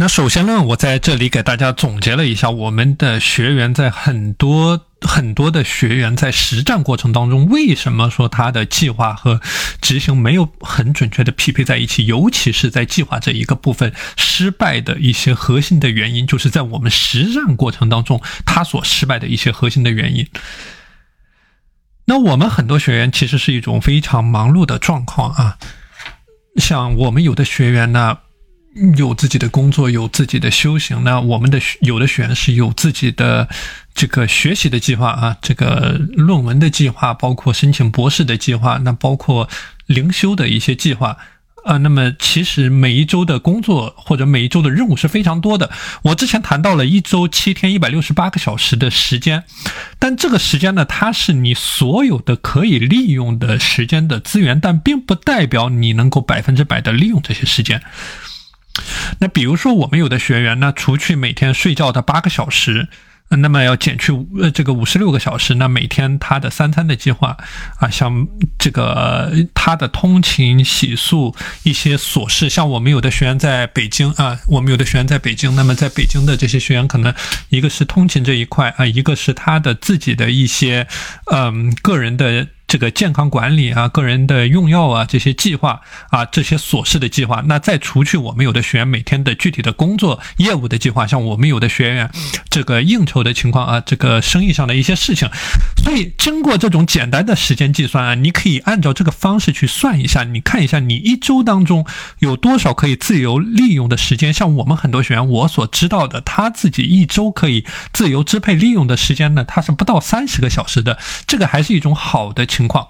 那首先呢，我在这里给大家总结了一下，我们的学员在很多很多的学员在实战过程当中，为什么说他的计划和执行没有很准确的匹配在一起，尤其是在计划这一个部分失败的一些核心的原因，就是在我们实战过程当中他所失败的一些核心的原因。那我们很多学员其实是一种非常忙碌的状况啊，像我们有的学员呢。有自己的工作，有自己的修行。那我们的有的学员是有自己的这个学习的计划啊，这个论文的计划，包括申请博士的计划，那包括灵修的一些计划啊。那么其实每一周的工作或者每一周的任务是非常多的。我之前谈到了一周七天一百六十八个小时的时间，但这个时间呢，它是你所有的可以利用的时间的资源，但并不代表你能够百分之百的利用这些时间。那比如说，我们有的学员呢，除去每天睡觉的八个小时，那么要减去呃这个五十六个小时，那每天他的三餐的计划啊，像这个他的通勤、洗漱一些琐事，像我们有的学员在北京啊，我们有的学员在北京，那么在北京的这些学员，可能一个是通勤这一块啊，一个是他的自己的一些嗯个人的。这个健康管理啊，个人的用药啊，这些计划啊，这些琐事的计划，那再除去我们有的学员每天的具体的工作业务的计划，像我们有的学员这个应酬的情况啊，这个生意上的一些事情，所以经过这种简单的时间计算啊，你可以按照这个方式去算一下，你看一下你一周当中有多少可以自由利用的时间。像我们很多学员，我所知道的，他自己一周可以自由支配利用的时间呢，他是不到三十个小时的，这个还是一种好的。情况，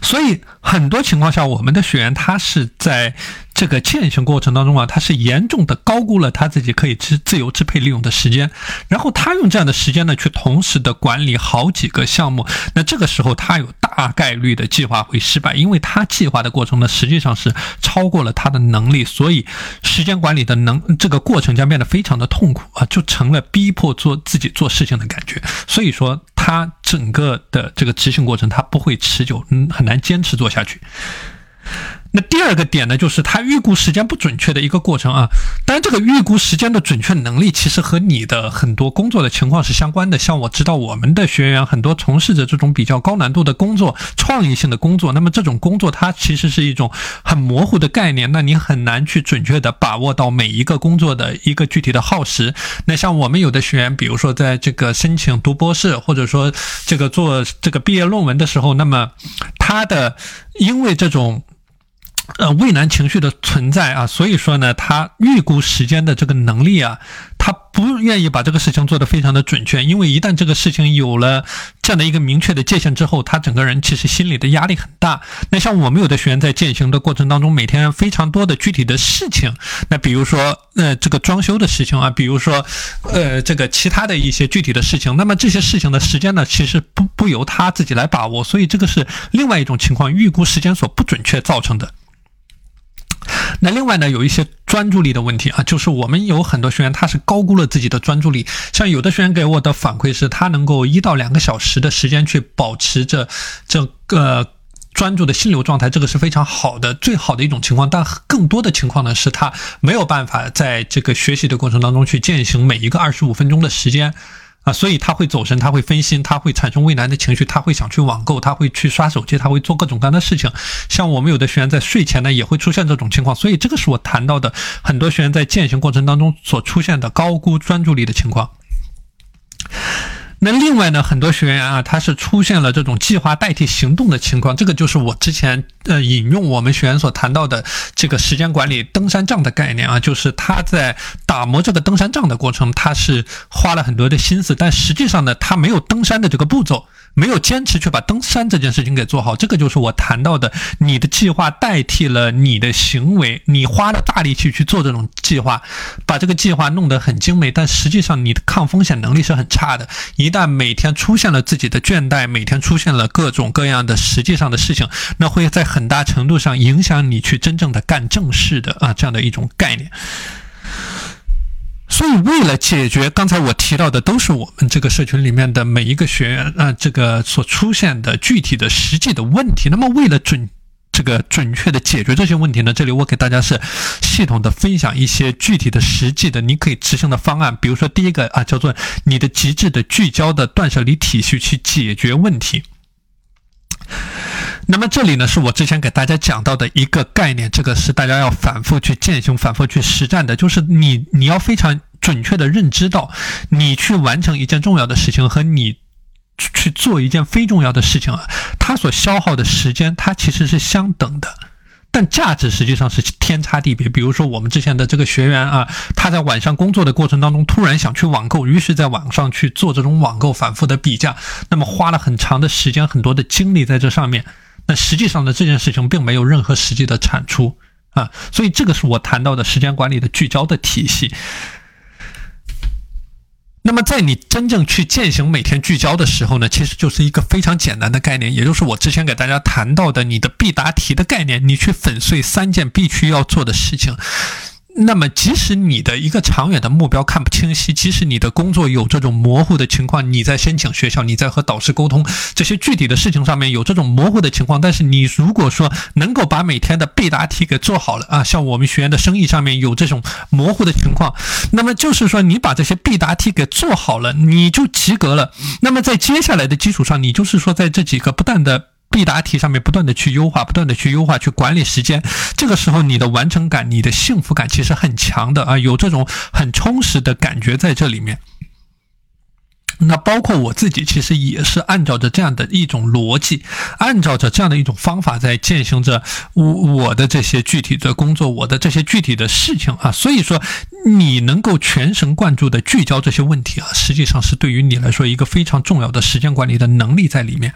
所以很多情况下，我们的学员他是在。这个践行过程当中啊，他是严重的高估了他自己可以支自由支配利用的时间，然后他用这样的时间呢，去同时的管理好几个项目，那这个时候他有大概率的计划会失败，因为他计划的过程呢，实际上是超过了他的能力，所以时间管理的能这个过程将变得非常的痛苦啊，就成了逼迫做自己做事情的感觉，所以说他整个的这个执行过程他不会持久，嗯，很难坚持做下去。那第二个点呢，就是他预估时间不准确的一个过程啊。当然，这个预估时间的准确能力，其实和你的很多工作的情况是相关的。像我知道我们的学员很多从事着这种比较高难度的工作、创意性的工作，那么这种工作它其实是一种很模糊的概念，那你很难去准确的把握到每一个工作的一个具体的耗时。那像我们有的学员，比如说在这个申请读博士，或者说这个做这个毕业论文的时候，那么他的因为这种。呃，畏难情绪的存在啊，所以说呢，他预估时间的这个能力啊，他不愿意把这个事情做得非常的准确，因为一旦这个事情有了这样的一个明确的界限之后，他整个人其实心里的压力很大。那像我们有的学员在践行的过程当中，每天非常多的具体的事情，那比如说呃这个装修的事情啊，比如说呃这个其他的一些具体的事情，那么这些事情的时间呢，其实不不由他自己来把握，所以这个是另外一种情况，预估时间所不准确造成的。那另外呢，有一些专注力的问题啊，就是我们有很多学员他是高估了自己的专注力。像有的学员给我的反馈是，他能够一到两个小时的时间去保持着这个专注的心流状态，这个是非常好的，最好的一种情况。但更多的情况呢，是他没有办法在这个学习的过程当中去践行每一个二十五分钟的时间。啊，所以他会走神，他会分心，他会产生畏难的情绪，他会想去网购，他会去刷手机，他会做各种各样的事情。像我们有的学员在睡前呢，也会出现这种情况。所以这个是我谈到的很多学员在践行过程当中所出现的高估专注力的情况。那另外呢，很多学员啊，他是出现了这种计划代替行动的情况，这个就是我之前呃引用我们学员所谈到的这个时间管理登山杖的概念啊，就是他在打磨这个登山杖的过程，他是花了很多的心思，但实际上呢，他没有登山的这个步骤。没有坚持去把登山这件事情给做好，这个就是我谈到的，你的计划代替了你的行为，你花了大力气去做这种计划，把这个计划弄得很精美，但实际上你的抗风险能力是很差的。一一旦每天出现了自己的倦怠，每天出现了各种各样的实际上的事情，那会在很大程度上影响你去真正的干正事的啊这样的一种概念。所以，为了解决刚才我提到的，都是我们这个社群里面的每一个学员啊，这个所出现的具体的实际的问题。那么，为了准。这个准确的解决这些问题呢？这里我给大家是系统的分享一些具体的、实际的，你可以执行的方案。比如说第一个啊，叫做你的极致的聚焦的断舍离体系去解决问题。那么这里呢，是我之前给大家讲到的一个概念，这个是大家要反复去践行、反复去实战的，就是你你要非常准确的认知到，你去完成一件重要的事情和你。去去做一件非重要的事情啊，它所消耗的时间，它其实是相等的，但价值实际上是天差地别。比如说我们之前的这个学员啊，他在晚上工作的过程当中，突然想去网购，于是在网上去做这种网购，反复的比价，那么花了很长的时间、很多的精力在这上面，那实际上呢，这件事情并没有任何实际的产出啊，所以这个是我谈到的时间管理的聚焦的体系。那么，在你真正去践行每天聚焦的时候呢，其实就是一个非常简单的概念，也就是我之前给大家谈到的你的必答题的概念，你去粉碎三件必须要做的事情。那么，即使你的一个长远的目标看不清晰，即使你的工作有这种模糊的情况，你在申请学校，你在和导师沟通这些具体的事情上面有这种模糊的情况，但是你如果说能够把每天的必答题给做好了啊，像我们学员的生意上面有这种模糊的情况，那么就是说你把这些必答题给做好了，你就及格了。那么在接下来的基础上，你就是说在这几个不断的。必答题上面不断的去优化，不断的去优化，去管理时间。这个时候，你的完成感、你的幸福感其实很强的啊，有这种很充实的感觉在这里面。那包括我自己，其实也是按照着这样的一种逻辑，按照着这样的一种方法在践行着我我的这些具体的工作，我的这些具体的事情啊。所以说，你能够全神贯注的聚焦这些问题啊，实际上是对于你来说一个非常重要的时间管理的能力在里面。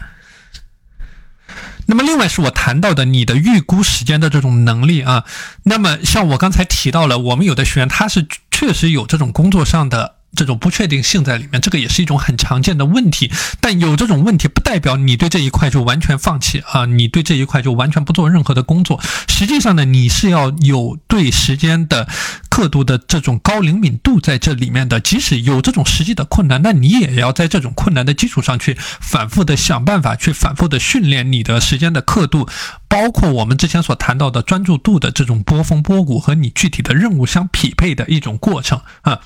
那么，另外是我谈到的你的预估时间的这种能力啊。那么，像我刚才提到了，我们有的学员他是确实有这种工作上的。这种不确定性在里面，这个也是一种很常见的问题。但有这种问题，不代表你对这一块就完全放弃啊！你对这一块就完全不做任何的工作。实际上呢，你是要有对时间的刻度的这种高灵敏度在这里面的。即使有这种实际的困难，那你也要在这种困难的基础上去反复的想办法，去反复的训练你的时间的刻度，包括我们之前所谈到的专注度的这种波峰波谷和你具体的任务相匹配的一种过程啊。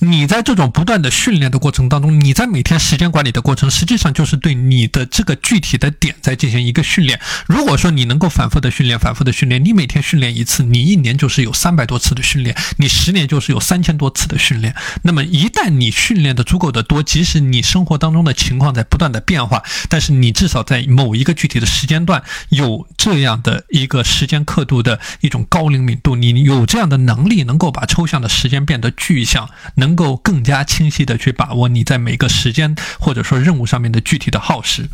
你在这种不断的训练的过程当中，你在每天时间管理的过程，实际上就是对你的这个具体的点在进行一个训练。如果说你能够反复的训练，反复的训练，你每天训练一次，你一年就是有三百多次的训练，你十年就是有三千多次的训练。那么一旦你训练的足够的多，即使你生活当中的情况在不断的变化，但是你至少在某一个具体的时间段有这样的一个时间刻度的一种高灵敏度，你有这样的能力，能够把抽象的时间变得具象。能够更加清晰的去把握你在每个时间或者说任务上面的具体的耗时。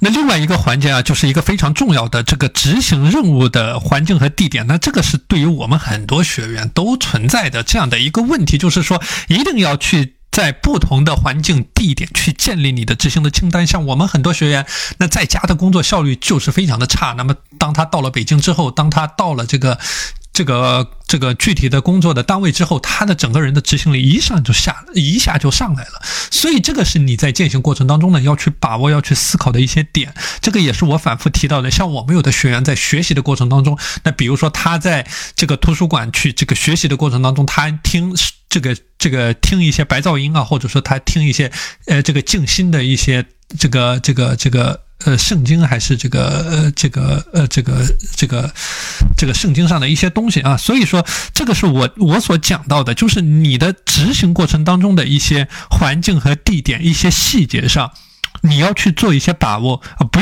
那另外一个环节啊，就是一个非常重要的这个执行任务的环境和地点。那这个是对于我们很多学员都存在的这样的一个问题，就是说一定要去在不同的环境地点去建立你的执行的清单。像我们很多学员，那在家的工作效率就是非常的差。那么当他到了北京之后，当他到了这个。这个这个具体的工作的单位之后，他的整个人的执行力一上就下，一下就上来了。所以这个是你在践行过程当中呢，要去把握、要去思考的一些点。这个也是我反复提到的。像我们有的学员在学习的过程当中，那比如说他在这个图书馆去这个学习的过程当中，他听这个这个听一些白噪音啊，或者说他听一些呃这个静心的一些这个这个这个。呃，圣经还是这个呃，这个呃，这个这个这个圣经上的一些东西啊，所以说这个是我我所讲到的，就是你的执行过程当中的一些环境和地点、一些细节上，你要去做一些把握啊，不。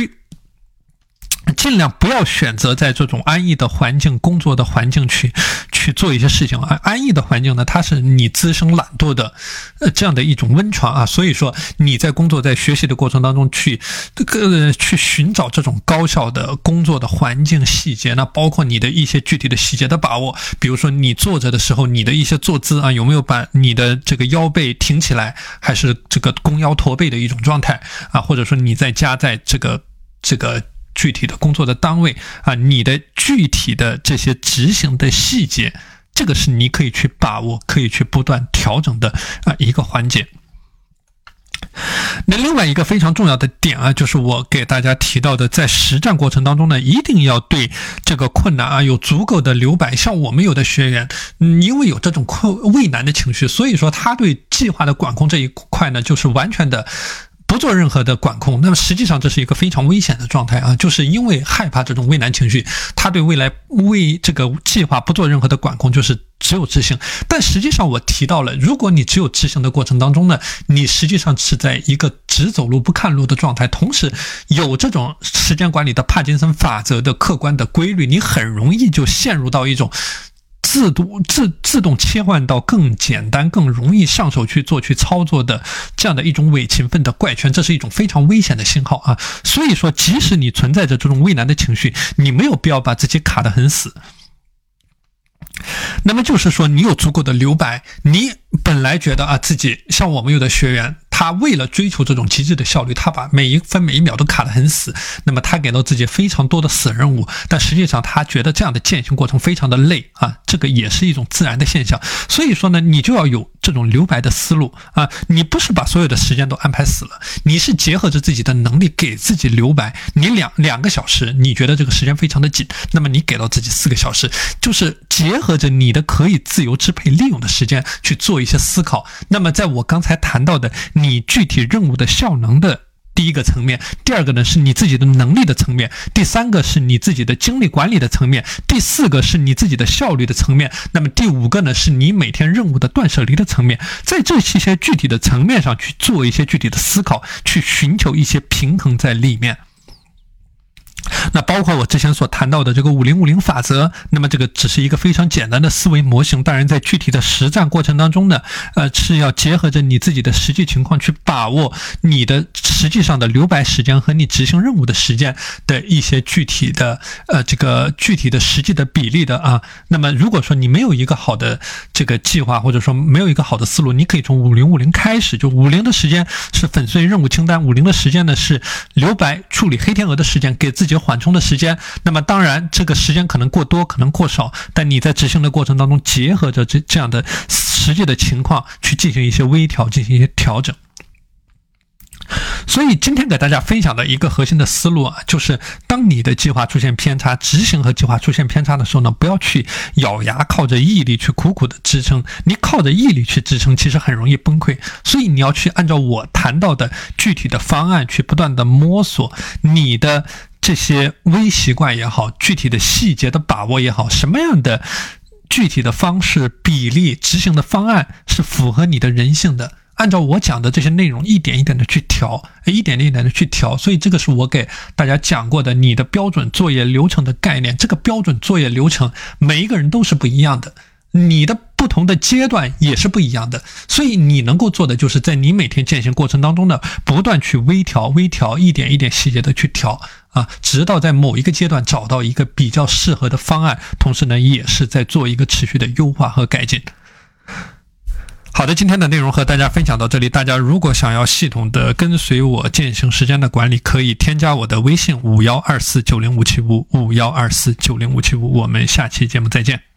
尽量不要选择在这种安逸的环境、工作的环境去去做一些事情啊。安逸的环境呢，它是你滋生懒惰的，呃，这样的一种温床啊。所以说你在工作、在学习的过程当中，去这个去寻找这种高效的工作的环境细节，那包括你的一些具体的细节的把握。比如说你坐着的时候，你的一些坐姿啊，有没有把你的这个腰背挺起来，还是这个弓腰驼背的一种状态啊？或者说你在家在这个这个。具体的工作的单位啊，你的具体的这些执行的细节，这个是你可以去把握、可以去不断调整的啊一个环节。那另外一个非常重要的点啊，就是我给大家提到的，在实战过程当中呢，一定要对这个困难啊有足够的留白。像我们有的学员，嗯，因为有这种困畏难的情绪，所以说他对计划的管控这一块呢，就是完全的。不做任何的管控，那么实际上这是一个非常危险的状态啊！就是因为害怕这种畏难情绪，他对未来为这个计划不做任何的管控，就是只有执行。但实际上我提到了，如果你只有执行的过程当中呢，你实际上是在一个只走路不看路的状态，同时有这种时间管理的帕金森法则的客观的规律，你很容易就陷入到一种。自动自自动切换到更简单、更容易上手去做、去操作的这样的一种伪勤奋的怪圈，这是一种非常危险的信号啊！所以说，即使你存在着这种畏难的情绪，你没有必要把自己卡得很死。那么就是说，你有足够的留白，你本来觉得啊，自己像我们有的学员。他为了追求这种极致的效率，他把每一分每一秒都卡得很死。那么他给到自己非常多的死任务，但实际上他觉得这样的践行过程非常的累啊，这个也是一种自然的现象。所以说呢，你就要有这种留白的思路啊，你不是把所有的时间都安排死了，你是结合着自己的能力给自己留白。你两两个小时，你觉得这个时间非常的紧，那么你给到自己四个小时，就是结合着你的可以自由支配利用的时间去做一些思考。那么在我刚才谈到的你。你具体任务的效能的第一个层面，第二个呢是你自己的能力的层面，第三个是你自己的精力管理的层面，第四个是你自己的效率的层面，那么第五个呢是你每天任务的断舍离的层面，在这些具体的层面上去做一些具体的思考，去寻求一些平衡在里面。那包括我之前所谈到的这个五零五零法则，那么这个只是一个非常简单的思维模型。当然，在具体的实战过程当中呢，呃，是要结合着你自己的实际情况去把握你的实际上的留白时间和你执行任务的时间的一些具体的呃这个具体的实际的比例的啊。那么，如果说你没有一个好的这个计划，或者说没有一个好的思路，你可以从五零五零开始。就五零的时间是粉碎任务清单，五零的时间呢是留白处理黑天鹅的时间，给自己。缓冲的时间，那么当然这个时间可能过多，可能过少，但你在执行的过程当中，结合着这这样的实际的情况去进行一些微调，进行一些调整。所以今天给大家分享的一个核心的思路啊，就是当你的计划出现偏差，执行和计划出现偏差的时候呢，不要去咬牙靠着毅力去苦苦的支撑，你靠着毅力去支撑，其实很容易崩溃。所以你要去按照我谈到的具体的方案去不断的摸索你的。这些微习惯也好，具体的细节的把握也好，什么样的具体的方式、比例、执行的方案是符合你的人性的？按照我讲的这些内容，一点一点的去调，一点一点的去调。所以这个是我给大家讲过的你的标准作业流程的概念。这个标准作业流程，每一个人都是不一样的。你的不同的阶段也是不一样的，所以你能够做的就是在你每天践行过程当中呢，不断去微调、微调，一点一点细节的去调啊，直到在某一个阶段找到一个比较适合的方案，同时呢，也是在做一个持续的优化和改进。好的，今天的内容和大家分享到这里。大家如果想要系统的跟随我践行时间的管理，可以添加我的微信五幺二四九零五七五五幺二四九零五七五。我们下期节目再见。